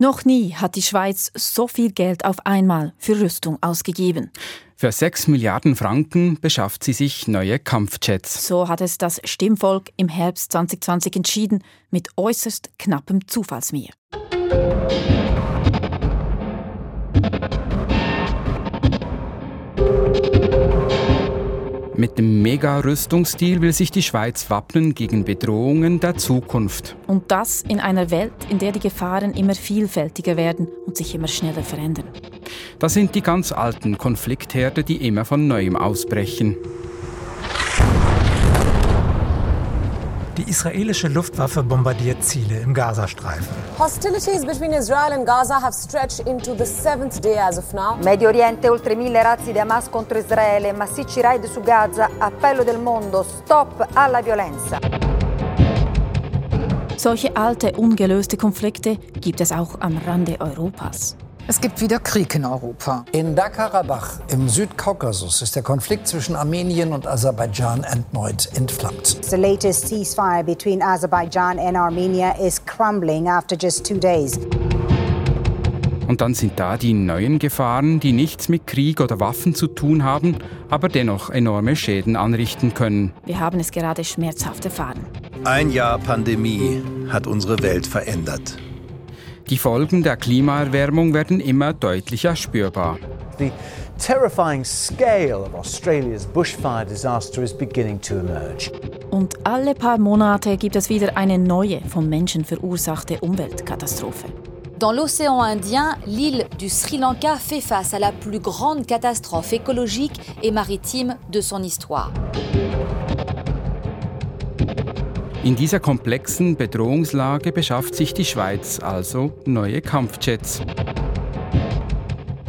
Noch nie hat die Schweiz so viel Geld auf einmal für Rüstung ausgegeben. Für 6 Milliarden Franken beschafft sie sich neue Kampfjets. So hat es das Stimmvolk im Herbst 2020 entschieden, mit äußerst knappem Zufallsmehr. Mit dem Mega-Rüstungsstil will sich die Schweiz wappnen gegen Bedrohungen der Zukunft. Und das in einer Welt, in der die Gefahren immer vielfältiger werden und sich immer schneller verändern. Das sind die ganz alten Konfliktherde, die immer von neuem ausbrechen. Die israelische Luftwaffe bombardiert Ziele im Gazastreifen. Hostilities between Israel and Gaza have stretched into the seventh day as of now. Medio Oriente, oltre mille razzi di Hamas contro Israele, massicci raid su Gaza, appello del mondo, stop alla violenza. Solche alte, ungelöste Konflikte gibt es auch am Rande Europas. Es gibt wieder Krieg in Europa. In Bergkarabach im Südkaukasus ist der Konflikt zwischen Armenien und Aserbaidschan erneut entflammt. The latest ceasefire between Azerbaijan and Armenia is crumbling after just two days. Und dann sind da die neuen Gefahren, die nichts mit Krieg oder Waffen zu tun haben, aber dennoch enorme Schäden anrichten können. Wir haben es gerade schmerzhaft erfahren. Ein Jahr Pandemie hat unsere Welt verändert. Die Folgen der Klimaerwärmung werden immer deutlicher spürbar. The terrifying scale of Australia's bushfire disaster is beginning to emerge. Und alle paar Monate gibt es wieder eine neue vom Menschen verursachte Umweltkatastrophe. Dans l'océan Indien, l'île du Sri Lanka fait face à la plus grande catastrophe écologique et maritime de son histoire. In dieser komplexen Bedrohungslage beschafft sich die Schweiz also neue Kampfjets.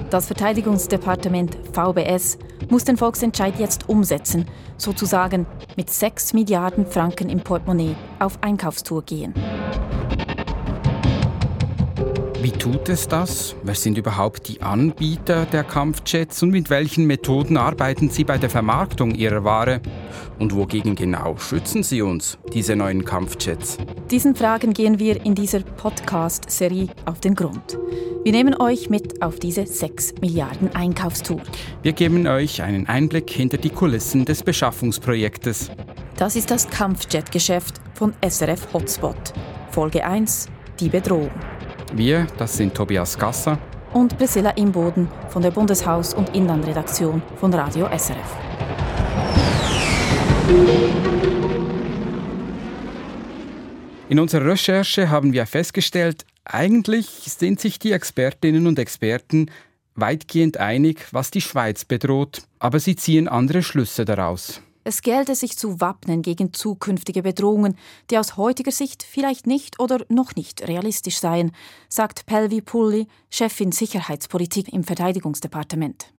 Das Verteidigungsdepartement VBS muss den Volksentscheid jetzt umsetzen, sozusagen mit 6 Milliarden Franken im Portemonnaie auf Einkaufstour gehen. Wie tut es das? Wer sind überhaupt die Anbieter der Kampfjets und mit welchen Methoden arbeiten sie bei der Vermarktung ihrer Ware? Und wogegen genau schützen sie uns, diese neuen Kampfjets? Diesen Fragen gehen wir in dieser Podcast-Serie auf den Grund. Wir nehmen euch mit auf diese 6 Milliarden Einkaufstour. Wir geben euch einen Einblick hinter die Kulissen des Beschaffungsprojektes. Das ist das Kampfjet-Geschäft von SRF Hotspot. Folge 1: Die Bedrohung. Wir, das sind Tobias Gasser und Priscilla Imboden von der Bundeshaus- und Inlandredaktion von Radio SRF. In unserer Recherche haben wir festgestellt, eigentlich sind sich die Expertinnen und Experten weitgehend einig, was die Schweiz bedroht, aber sie ziehen andere Schlüsse daraus. Es gelte sich zu wappnen gegen zukünftige Bedrohungen, die aus heutiger Sicht vielleicht nicht oder noch nicht realistisch seien, sagt Pelvi Pulli, Chefin Sicherheitspolitik im Verteidigungsdepartement.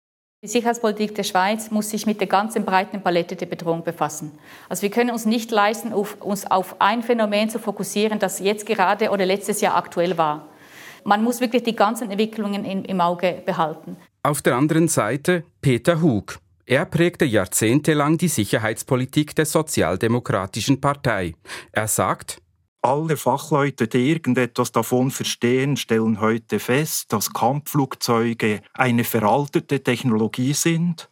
Die Sicherheitspolitik der Schweiz muss sich mit der ganzen breiten Palette der Bedrohung befassen. Also wir können uns nicht leisten, uns auf ein Phänomen zu fokussieren, das jetzt gerade oder letztes Jahr aktuell war. Man muss wirklich die ganzen Entwicklungen im Auge behalten. Auf der anderen Seite Peter Hug, er prägte jahrzehntelang die Sicherheitspolitik der Sozialdemokratischen Partei. Er sagt, alle Fachleute, die irgendetwas davon verstehen, stellen heute fest, dass Kampfflugzeuge eine veraltete Technologie sind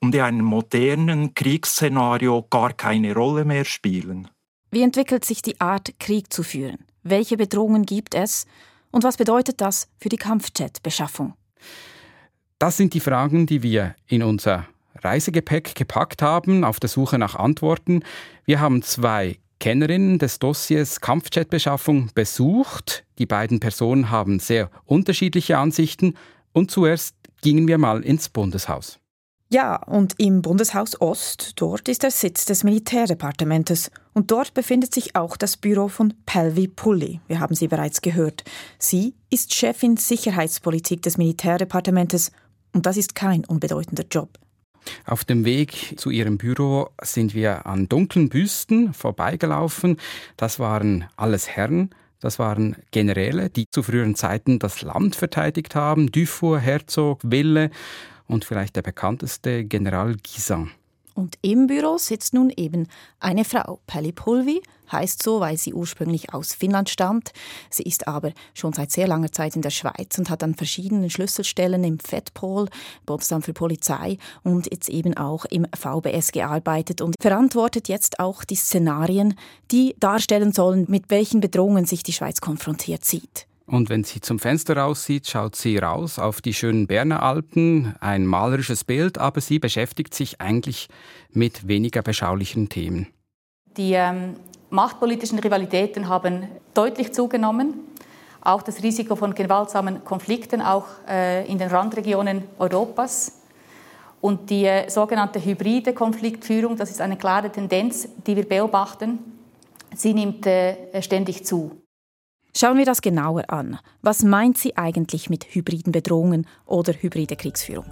und in einem modernen Kriegsszenario gar keine Rolle mehr spielen. Wie entwickelt sich die Art, Krieg zu führen? Welche Bedrohungen gibt es? Und was bedeutet das für die Kampfjet-Beschaffung? Das sind die Fragen, die wir in unser Reisegepäck gepackt haben, auf der Suche nach Antworten. Wir haben zwei Kennerinnen des Dossiers Kampfjetbeschaffung besucht. Die beiden Personen haben sehr unterschiedliche Ansichten. Und zuerst gingen wir mal ins Bundeshaus. Ja, und im Bundeshaus Ost, dort ist der Sitz des Militärdepartementes. Und dort befindet sich auch das Büro von Pelvi Pulli. Wir haben sie bereits gehört. Sie ist Chefin Sicherheitspolitik des Militärdepartementes. Und das ist kein unbedeutender Job. Auf dem Weg zu ihrem Büro sind wir an dunklen Büsten vorbeigelaufen. Das waren alles Herren, das waren Generäle, die zu früheren Zeiten das Land verteidigt haben. Dufour, Herzog, Wille und vielleicht der bekannteste General Guisan. Und im Büro sitzt nun eben eine Frau. Pelli Pulvi heißt so, weil sie ursprünglich aus Finnland stammt. Sie ist aber schon seit sehr langer Zeit in der Schweiz und hat an verschiedenen Schlüsselstellen im FEDPOL, Bundesamt für Polizei und jetzt eben auch im VBS gearbeitet und verantwortet jetzt auch die Szenarien, die darstellen sollen, mit welchen Bedrohungen sich die Schweiz konfrontiert sieht. Und wenn sie zum Fenster raussieht, schaut sie raus auf die schönen Berner Alpen, ein malerisches Bild, aber sie beschäftigt sich eigentlich mit weniger beschaulichen Themen. Die ähm, machtpolitischen Rivalitäten haben deutlich zugenommen. Auch das Risiko von gewaltsamen Konflikten, auch äh, in den Randregionen Europas. Und die äh, sogenannte hybride Konfliktführung, das ist eine klare Tendenz, die wir beobachten, sie nimmt äh, ständig zu. Schauen wir das genauer an. Was meint sie eigentlich mit hybriden Bedrohungen oder hybride Kriegsführung?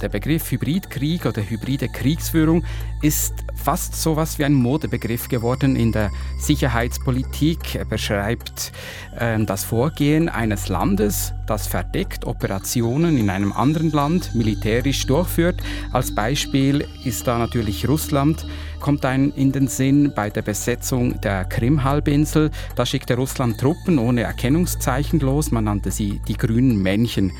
Der Begriff Hybridkrieg oder hybride Kriegsführung ist fast so was wie ein Modebegriff geworden in der Sicherheitspolitik. Er beschreibt äh, das Vorgehen eines Landes, das verdeckt Operationen in einem anderen Land militärisch durchführt. Als Beispiel ist da natürlich Russland kommt ein in den Sinn bei der Besetzung der Krim-Halbinsel. Da schickte Russland Truppen ohne Erkennungszeichen los. Man nannte sie die grünen Männchen.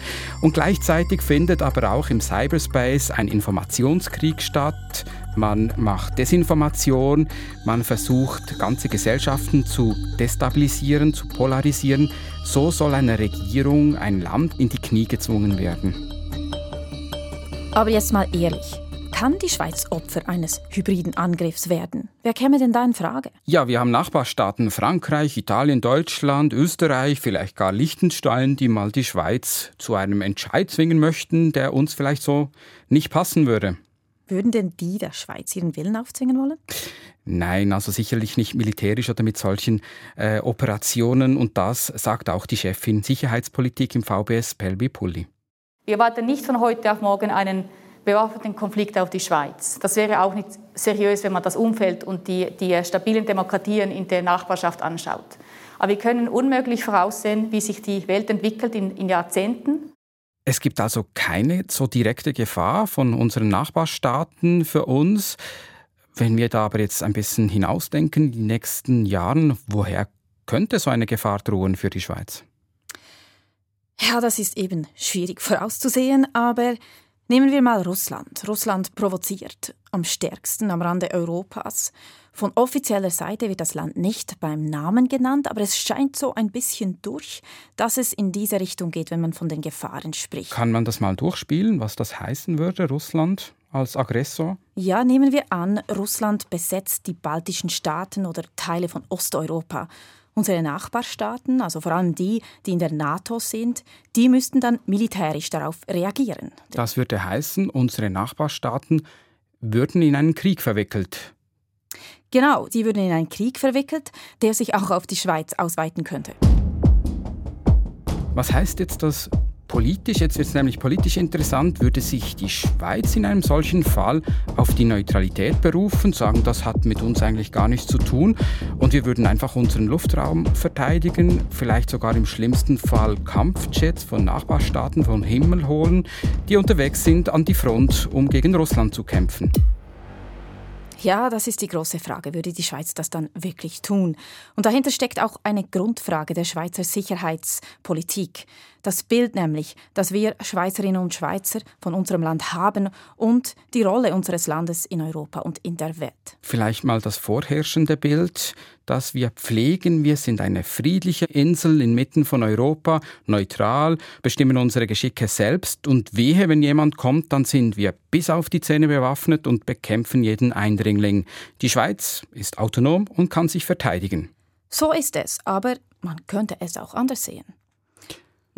Und gleichzeitig findet aber auch im Cyberspace ein Informationskrieg statt. Man macht Desinformation, man versucht ganze Gesellschaften zu destabilisieren, zu polarisieren. So soll eine Regierung, ein Land in die Knie gezwungen werden. Aber jetzt mal ehrlich, kann die Schweiz Opfer eines hybriden Angriffs werden? Wer käme denn da in Frage? Ja, wir haben Nachbarstaaten Frankreich, Italien, Deutschland, Österreich, vielleicht gar Liechtenstein, die mal die Schweiz zu einem Entscheid zwingen möchten, der uns vielleicht so nicht passen würde. Würden denn die der Schweiz ihren Willen aufzwingen wollen? Nein, also sicherlich nicht militärisch oder mit solchen äh, Operationen. Und das sagt auch die Chefin Sicherheitspolitik im VBS, Pelbi Pulli. Wir warten nicht von heute auf morgen einen bewaffneten Konflikt auf die Schweiz. Das wäre auch nicht seriös, wenn man das Umfeld und die, die stabilen Demokratien in der Nachbarschaft anschaut. Aber wir können unmöglich voraussehen, wie sich die Welt entwickelt in, in Jahrzehnten. Es gibt also keine so direkte Gefahr von unseren Nachbarstaaten für uns. Wenn wir da aber jetzt ein bisschen hinausdenken, die nächsten Jahren, woher könnte so eine Gefahr drohen für die Schweiz? Ja, das ist eben schwierig vorauszusehen, aber Nehmen wir mal Russland. Russland provoziert am stärksten am Rande Europas. Von offizieller Seite wird das Land nicht beim Namen genannt, aber es scheint so ein bisschen durch, dass es in diese Richtung geht, wenn man von den Gefahren spricht. Kann man das mal durchspielen, was das heißen würde, Russland als Aggressor? Ja, nehmen wir an, Russland besetzt die baltischen Staaten oder Teile von Osteuropa. Unsere Nachbarstaaten, also vor allem die, die in der NATO sind, die müssten dann militärisch darauf reagieren. Das würde heißen, unsere Nachbarstaaten würden in einen Krieg verwickelt. Genau, die würden in einen Krieg verwickelt, der sich auch auf die Schweiz ausweiten könnte. Was heißt jetzt das Politisch, jetzt wird es nämlich politisch interessant, würde sich die Schweiz in einem solchen Fall auf die Neutralität berufen, sagen, das hat mit uns eigentlich gar nichts zu tun und wir würden einfach unseren Luftraum verteidigen, vielleicht sogar im schlimmsten Fall Kampfjets von Nachbarstaaten vom Himmel holen, die unterwegs sind an die Front, um gegen Russland zu kämpfen. Ja, das ist die große Frage. Würde die Schweiz das dann wirklich tun? Und dahinter steckt auch eine Grundfrage der Schweizer Sicherheitspolitik. Das Bild nämlich, das wir Schweizerinnen und Schweizer von unserem Land haben und die Rolle unseres Landes in Europa und in der Welt. Vielleicht mal das vorherrschende Bild, das wir pflegen. Wir sind eine friedliche Insel inmitten von Europa, neutral, bestimmen unsere Geschicke selbst und wehe, wenn jemand kommt, dann sind wir bis auf die Zähne bewaffnet und bekämpfen jeden Eindringling. Die Schweiz ist autonom und kann sich verteidigen. So ist es, aber man könnte es auch anders sehen.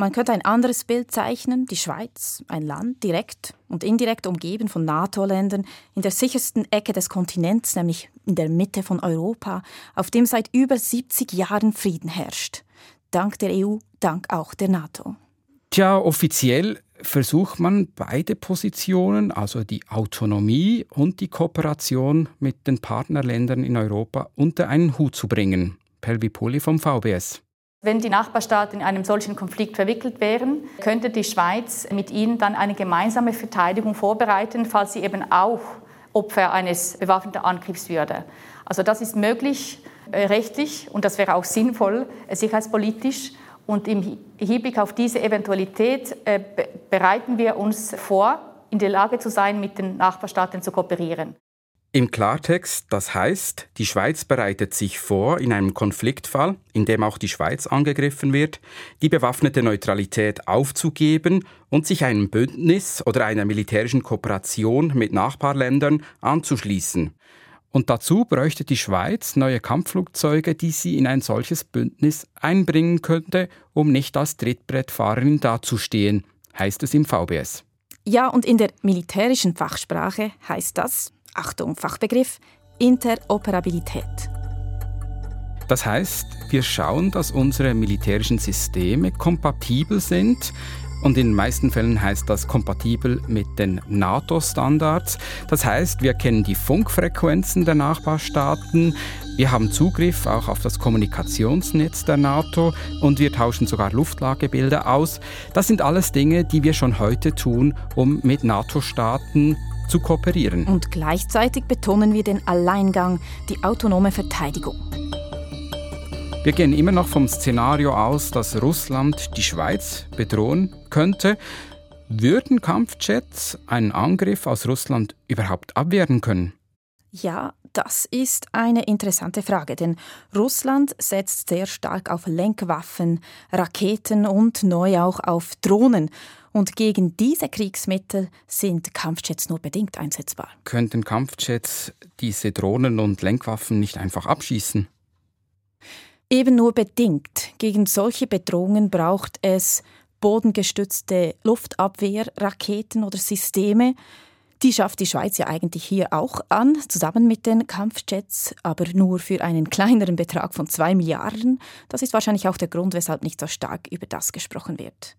Man könnte ein anderes Bild zeichnen, die Schweiz, ein Land direkt und indirekt umgeben von NATO-Ländern, in der sichersten Ecke des Kontinents, nämlich in der Mitte von Europa, auf dem seit über 70 Jahren Frieden herrscht. Dank der EU, dank auch der NATO. Tja, offiziell versucht man beide Positionen, also die Autonomie und die Kooperation mit den Partnerländern in Europa, unter einen Hut zu bringen. Pelvi Poli vom VBS. Wenn die Nachbarstaaten in einem solchen Konflikt verwickelt wären, könnte die Schweiz mit ihnen dann eine gemeinsame Verteidigung vorbereiten, falls sie eben auch Opfer eines bewaffneten Angriffs würde. Also das ist möglich äh, rechtlich und das wäre auch sinnvoll äh, sicherheitspolitisch. Und im Hinblick auf diese Eventualität äh, bereiten wir uns vor, in der Lage zu sein, mit den Nachbarstaaten zu kooperieren. Im Klartext, das heißt, die Schweiz bereitet sich vor, in einem Konfliktfall, in dem auch die Schweiz angegriffen wird, die bewaffnete Neutralität aufzugeben und sich einem Bündnis oder einer militärischen Kooperation mit Nachbarländern anzuschließen. Und dazu bräuchte die Schweiz neue Kampfflugzeuge, die sie in ein solches Bündnis einbringen könnte, um nicht als Trittbrettfahrerin dazustehen, heißt es im VBS. Ja, und in der militärischen Fachsprache heißt das, Achtung, Fachbegriff, Interoperabilität. Das heißt, wir schauen, dass unsere militärischen Systeme kompatibel sind und in den meisten Fällen heißt das kompatibel mit den NATO-Standards. Das heißt, wir kennen die Funkfrequenzen der Nachbarstaaten, wir haben Zugriff auch auf das Kommunikationsnetz der NATO und wir tauschen sogar Luftlagebilder aus. Das sind alles Dinge, die wir schon heute tun, um mit NATO-Staaten zu kooperieren. Und gleichzeitig betonen wir den Alleingang, die autonome Verteidigung. Wir gehen immer noch vom Szenario aus, dass Russland die Schweiz bedrohen könnte. Würden Kampfjets einen Angriff aus Russland überhaupt abwehren können? Ja, das ist eine interessante Frage, denn Russland setzt sehr stark auf Lenkwaffen, Raketen und neu auch auf Drohnen. Und gegen diese Kriegsmittel sind Kampfjets nur bedingt einsetzbar. Könnten Kampfjets diese Drohnen und Lenkwaffen nicht einfach abschießen? Eben nur bedingt. Gegen solche Bedrohungen braucht es bodengestützte Luftabwehrraketen oder Systeme. Die schafft die Schweiz ja eigentlich hier auch an, zusammen mit den Kampfjets, aber nur für einen kleineren Betrag von zwei Milliarden. Das ist wahrscheinlich auch der Grund, weshalb nicht so stark über das gesprochen wird.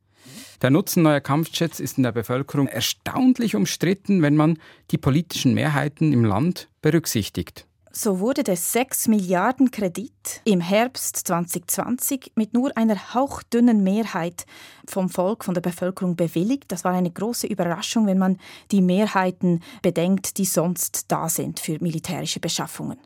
Der Nutzen neuer Kampfjets ist in der Bevölkerung erstaunlich umstritten, wenn man die politischen Mehrheiten im Land berücksichtigt. So wurde der 6 Milliarden Kredit im Herbst 2020 mit nur einer hauchdünnen Mehrheit vom Volk, von der Bevölkerung bewilligt. Das war eine große Überraschung, wenn man die Mehrheiten bedenkt, die sonst da sind für militärische Beschaffungen.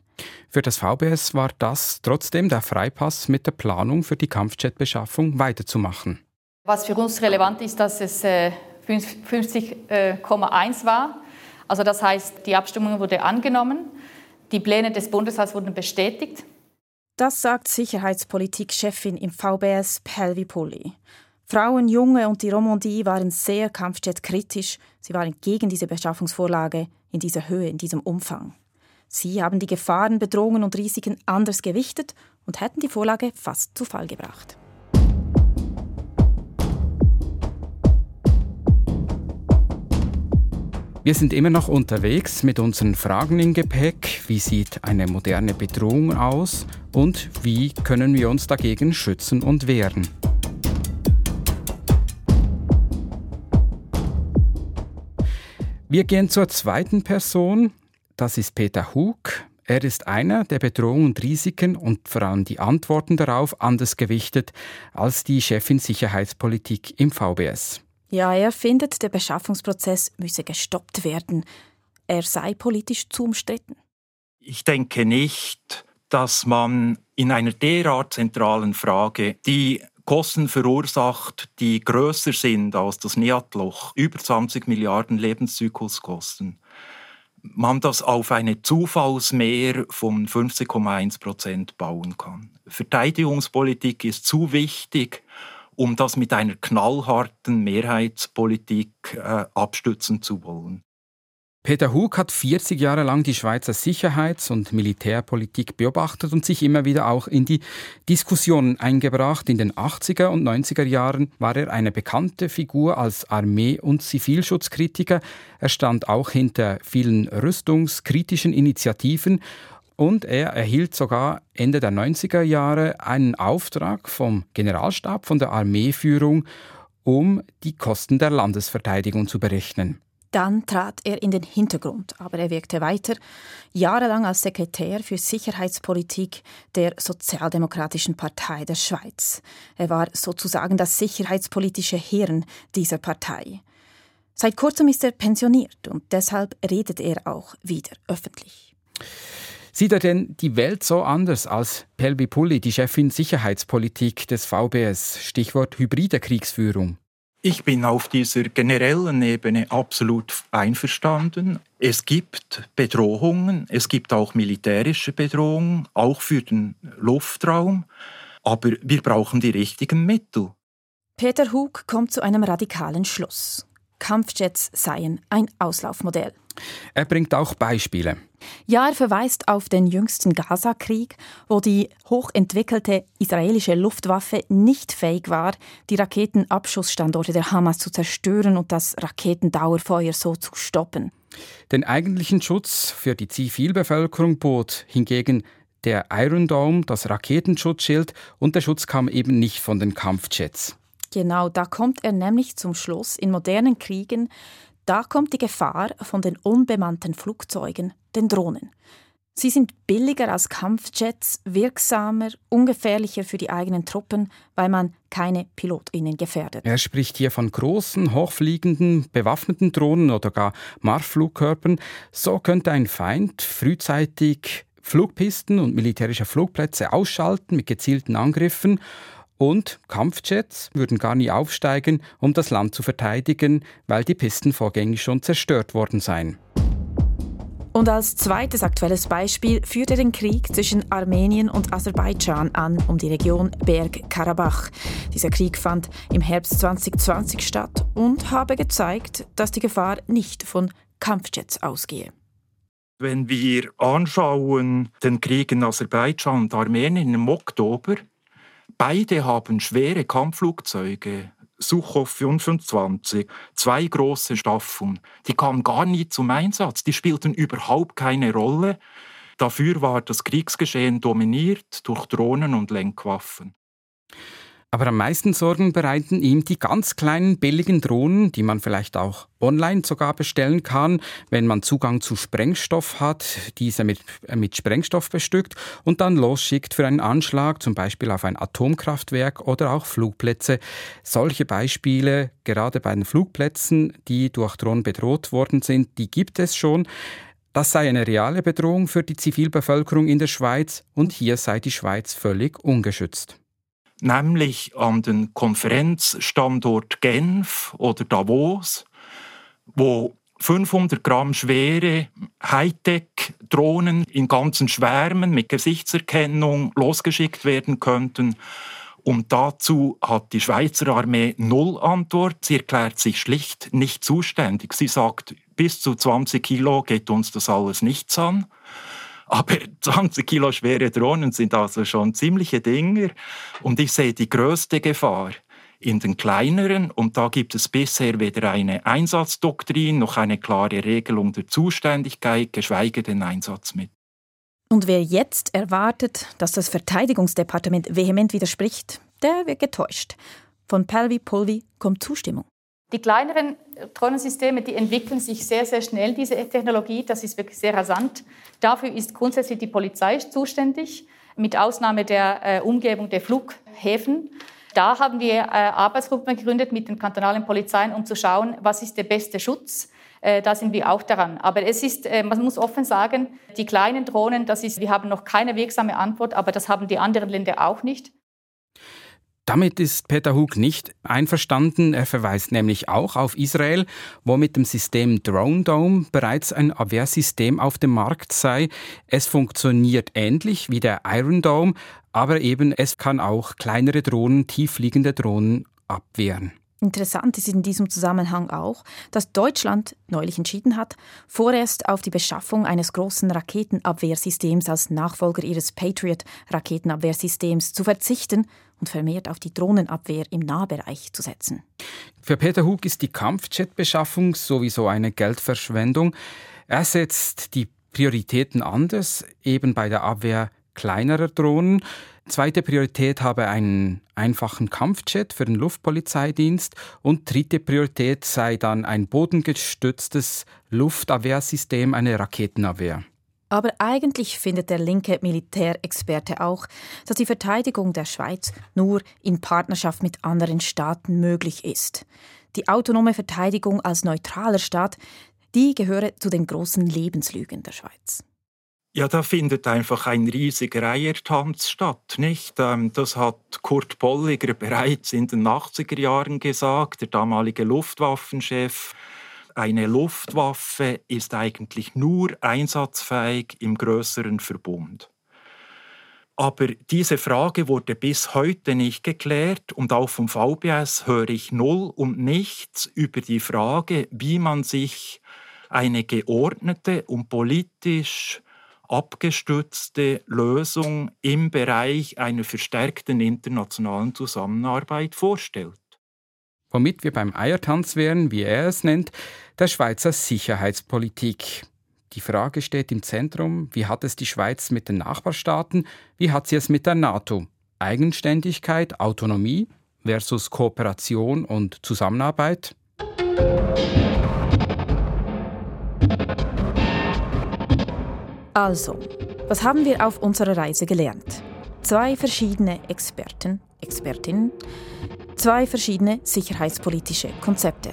Für das VBS war das trotzdem der Freipass mit der Planung für die Kampfjetbeschaffung weiterzumachen. Was für uns relevant ist, dass es 50,1 äh, äh, war. Also das heißt, die Abstimmung wurde angenommen, die Pläne des Bundesrats wurden bestätigt. Das sagt Sicherheitspolitik-Chefin im VBS Pelvi Pulli. Frauen, Junge und die Romandie waren sehr Kampfjet-kritisch. Sie waren gegen diese Beschaffungsvorlage in dieser Höhe, in diesem Umfang. Sie haben die Gefahren, Bedrohungen und Risiken anders gewichtet und hätten die Vorlage fast zu Fall gebracht. Wir sind immer noch unterwegs mit unseren Fragen im Gepäck. Wie sieht eine moderne Bedrohung aus und wie können wir uns dagegen schützen und wehren? Wir gehen zur zweiten Person. Das ist Peter Hug. Er ist einer, der Bedrohungen und Risiken und vor allem die Antworten darauf anders gewichtet als die Chefin Sicherheitspolitik im VBS. Ja, er findet, der Beschaffungsprozess müsse gestoppt werden. Er sei politisch zu umstritten. Ich denke nicht, dass man in einer derart zentralen Frage, die Kosten verursacht, die größer sind als das NIAT-Loch, über 20 Milliarden Lebenszykluskosten, man das auf eine Zufallsmehr von 50,1 Prozent bauen kann. Verteidigungspolitik ist zu wichtig, um das mit einer knallharten Mehrheitspolitik äh, abstützen zu wollen. Peter Hug hat 40 Jahre lang die Schweizer Sicherheits- und Militärpolitik beobachtet und sich immer wieder auch in die Diskussionen eingebracht. In den 80er und 90er Jahren war er eine bekannte Figur als Armee- und Zivilschutzkritiker. Er stand auch hinter vielen rüstungskritischen Initiativen und er erhielt sogar Ende der 90er Jahre einen Auftrag vom Generalstab, von der Armeeführung, um die Kosten der Landesverteidigung zu berechnen. Dann trat er in den Hintergrund, aber er wirkte weiter, jahrelang als Sekretär für Sicherheitspolitik der Sozialdemokratischen Partei der Schweiz. Er war sozusagen das sicherheitspolitische Hirn dieser Partei. Seit kurzem ist er pensioniert und deshalb redet er auch wieder öffentlich. Sieht er denn die Welt so anders als Pelvi Pulli, die Chefin Sicherheitspolitik des VBS? Stichwort hybride Kriegsführung. Ich bin auf dieser generellen Ebene absolut einverstanden. Es gibt Bedrohungen, es gibt auch militärische Bedrohungen, auch für den Luftraum, aber wir brauchen die richtigen Mittel. Peter Hug kommt zu einem radikalen Schluss. Kampfjets seien ein Auslaufmodell. Er bringt auch Beispiele. Ja, er verweist auf den jüngsten Gaza-Krieg, wo die hochentwickelte israelische Luftwaffe nicht fähig war, die Raketenabschussstandorte der Hamas zu zerstören und das Raketendauerfeuer so zu stoppen. Den eigentlichen Schutz für die Zivilbevölkerung bot hingegen der Iron Dome, das Raketenschutzschild, und der Schutz kam eben nicht von den Kampfjets. Genau, da kommt er nämlich zum Schluss, in modernen Kriegen da kommt die Gefahr von den unbemannten Flugzeugen, den Drohnen. Sie sind billiger als Kampfjets, wirksamer, ungefährlicher für die eigenen Truppen, weil man keine Pilotinnen gefährdet. Er spricht hier von großen, hochfliegenden, bewaffneten Drohnen oder gar Marschflugkörpern. So könnte ein Feind frühzeitig Flugpisten und militärische Flugplätze ausschalten mit gezielten Angriffen und Kampfjets würden gar nie aufsteigen, um das Land zu verteidigen, weil die Pisten vorgängig schon zerstört worden seien. Und als zweites aktuelles Beispiel führt er den Krieg zwischen Armenien und Aserbaidschan an um die Region Bergkarabach. Dieser Krieg fand im Herbst 2020 statt und habe gezeigt, dass die Gefahr nicht von Kampfjets ausgehe. Wenn wir anschauen den Krieg in Aserbaidschan und Armenien im Oktober, Beide haben schwere Kampfflugzeuge, Suchow 25, zwei große Staffeln. Die kamen gar nie zum Einsatz, die spielten überhaupt keine Rolle. Dafür war das Kriegsgeschehen dominiert durch Drohnen und Lenkwaffen. Aber am meisten Sorgen bereiten ihm die ganz kleinen billigen Drohnen, die man vielleicht auch online sogar bestellen kann, wenn man Zugang zu Sprengstoff hat, diese mit, äh, mit Sprengstoff bestückt und dann losschickt für einen Anschlag, zum Beispiel auf ein Atomkraftwerk oder auch Flugplätze. Solche Beispiele, gerade bei den Flugplätzen, die durch Drohnen bedroht worden sind, die gibt es schon. Das sei eine reale Bedrohung für die Zivilbevölkerung in der Schweiz und hier sei die Schweiz völlig ungeschützt nämlich an den Konferenzstandort Genf oder Davos, wo 500 Gramm schwere Hightech-Drohnen in ganzen Schwärmen mit Gesichtserkennung losgeschickt werden könnten. Und dazu hat die Schweizer Armee null Antwort. Sie erklärt sich schlicht nicht zuständig. Sie sagt, bis zu 20 Kilo geht uns das alles nichts an. Aber 20 Kilo schwere Drohnen sind also schon ziemliche Dinger. Und ich sehe die größte Gefahr in den kleineren. Und da gibt es bisher weder eine Einsatzdoktrin noch eine klare Regelung der Zuständigkeit, geschweige denn Einsatzmittel. Und wer jetzt erwartet, dass das Verteidigungsdepartement vehement widerspricht, der wird getäuscht. Von Pelvi Pulvi kommt Zustimmung. Die kleineren Drohnensysteme, die entwickeln sich sehr, sehr schnell, diese Technologie. Das ist wirklich sehr rasant. Dafür ist grundsätzlich die Polizei zuständig, mit Ausnahme der äh, Umgebung der Flughäfen. Da haben wir äh, Arbeitsgruppen gegründet mit den kantonalen Polizeien, um zu schauen, was ist der beste Schutz. Äh, da sind wir auch daran. Aber es ist, äh, man muss offen sagen, die kleinen Drohnen, das ist, wir haben noch keine wirksame Antwort, aber das haben die anderen Länder auch nicht. Damit ist Peter Hug nicht einverstanden. Er verweist nämlich auch auf Israel, wo mit dem System Drone Dome bereits ein Abwehrsystem auf dem Markt sei. Es funktioniert ähnlich wie der Iron Dome, aber eben es kann auch kleinere Drohnen, tieffliegende Drohnen abwehren. Interessant ist in diesem Zusammenhang auch, dass Deutschland neulich entschieden hat, vorerst auf die Beschaffung eines großen Raketenabwehrsystems als Nachfolger ihres Patriot-Raketenabwehrsystems zu verzichten und vermehrt auf die Drohnenabwehr im Nahbereich zu setzen. Für Peter Hug ist die Kampfjet-Beschaffung sowieso eine Geldverschwendung. Er setzt die Prioritäten anders, eben bei der Abwehr kleinerer Drohnen. Zweite Priorität habe einen einfachen Kampfjet für den Luftpolizeidienst und dritte Priorität sei dann ein bodengestütztes Luftabwehrsystem, eine Raketenabwehr. Aber eigentlich findet der linke Militärexperte auch, dass die Verteidigung der Schweiz nur in Partnerschaft mit anderen Staaten möglich ist. Die autonome Verteidigung als neutraler Staat, die gehöre zu den großen Lebenslügen der Schweiz. Ja, da findet einfach ein riesiger Eiertanz statt, nicht? Ähm, das hat Kurt Bolliger bereits in den 80er Jahren gesagt, der damalige Luftwaffenchef. Eine Luftwaffe ist eigentlich nur einsatzfähig im größeren Verbund. Aber diese Frage wurde bis heute nicht geklärt und auch vom VBS höre ich null und nichts über die Frage, wie man sich eine geordnete und politisch abgestützte Lösung im Bereich einer verstärkten internationalen Zusammenarbeit vorstellt. Womit wir beim Eiertanz wären, wie er es nennt, der Schweizer Sicherheitspolitik. Die Frage steht im Zentrum, wie hat es die Schweiz mit den Nachbarstaaten, wie hat sie es mit der NATO? Eigenständigkeit, Autonomie versus Kooperation und Zusammenarbeit? Also, was haben wir auf unserer Reise gelernt? Zwei verschiedene Experten, Expertinnen, zwei verschiedene sicherheitspolitische Konzepte.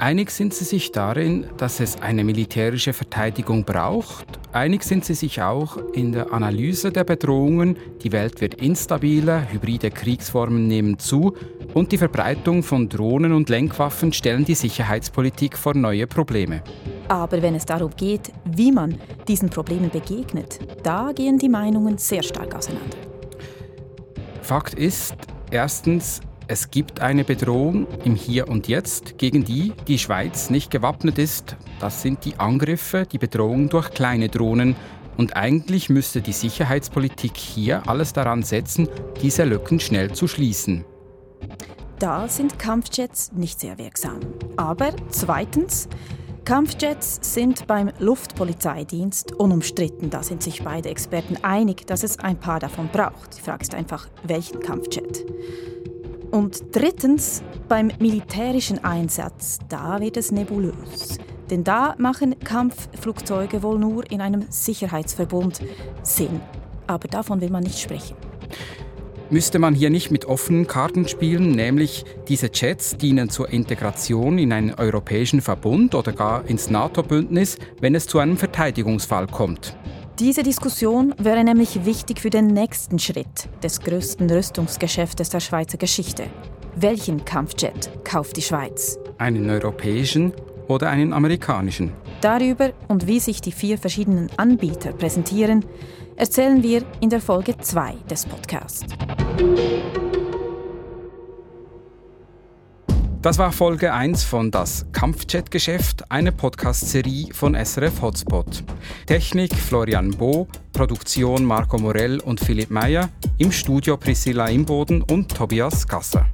Einig sind sie sich darin, dass es eine militärische Verteidigung braucht. Einig sind sie sich auch in der Analyse der Bedrohungen. Die Welt wird instabiler, hybride Kriegsformen nehmen zu und die Verbreitung von Drohnen und Lenkwaffen stellen die Sicherheitspolitik vor neue Probleme. Aber wenn es darum geht, wie man diesen Problemen begegnet, da gehen die Meinungen sehr stark auseinander. Fakt ist, erstens, es gibt eine Bedrohung im Hier und Jetzt, gegen die die Schweiz nicht gewappnet ist. Das sind die Angriffe, die Bedrohung durch kleine Drohnen. Und eigentlich müsste die Sicherheitspolitik hier alles daran setzen, diese Lücken schnell zu schließen. Da sind Kampfjets nicht sehr wirksam. Aber zweitens, Kampfjets sind beim Luftpolizeidienst unumstritten. Da sind sich beide Experten einig, dass es ein paar davon braucht. Die Frage ist einfach, welchen Kampfjet? Und drittens, beim militärischen Einsatz, da wird es nebulös. Denn da machen Kampfflugzeuge wohl nur in einem Sicherheitsverbund Sinn. Aber davon will man nicht sprechen. Müsste man hier nicht mit offenen Karten spielen, nämlich diese Jets dienen zur Integration in einen europäischen Verbund oder gar ins NATO-Bündnis, wenn es zu einem Verteidigungsfall kommt? Diese Diskussion wäre nämlich wichtig für den nächsten Schritt des größten Rüstungsgeschäftes der Schweizer Geschichte. Welchen Kampfjet kauft die Schweiz? Einen europäischen oder einen amerikanischen? Darüber und wie sich die vier verschiedenen Anbieter präsentieren, erzählen wir in der Folge 2 des Podcasts. Das war Folge 1 von Das Kampfjet-Geschäft, eine Podcast-Serie von SRF Hotspot. Technik Florian Bo, Produktion Marco Morell und Philipp Meyer, im Studio Priscilla Imboden und Tobias Gasser.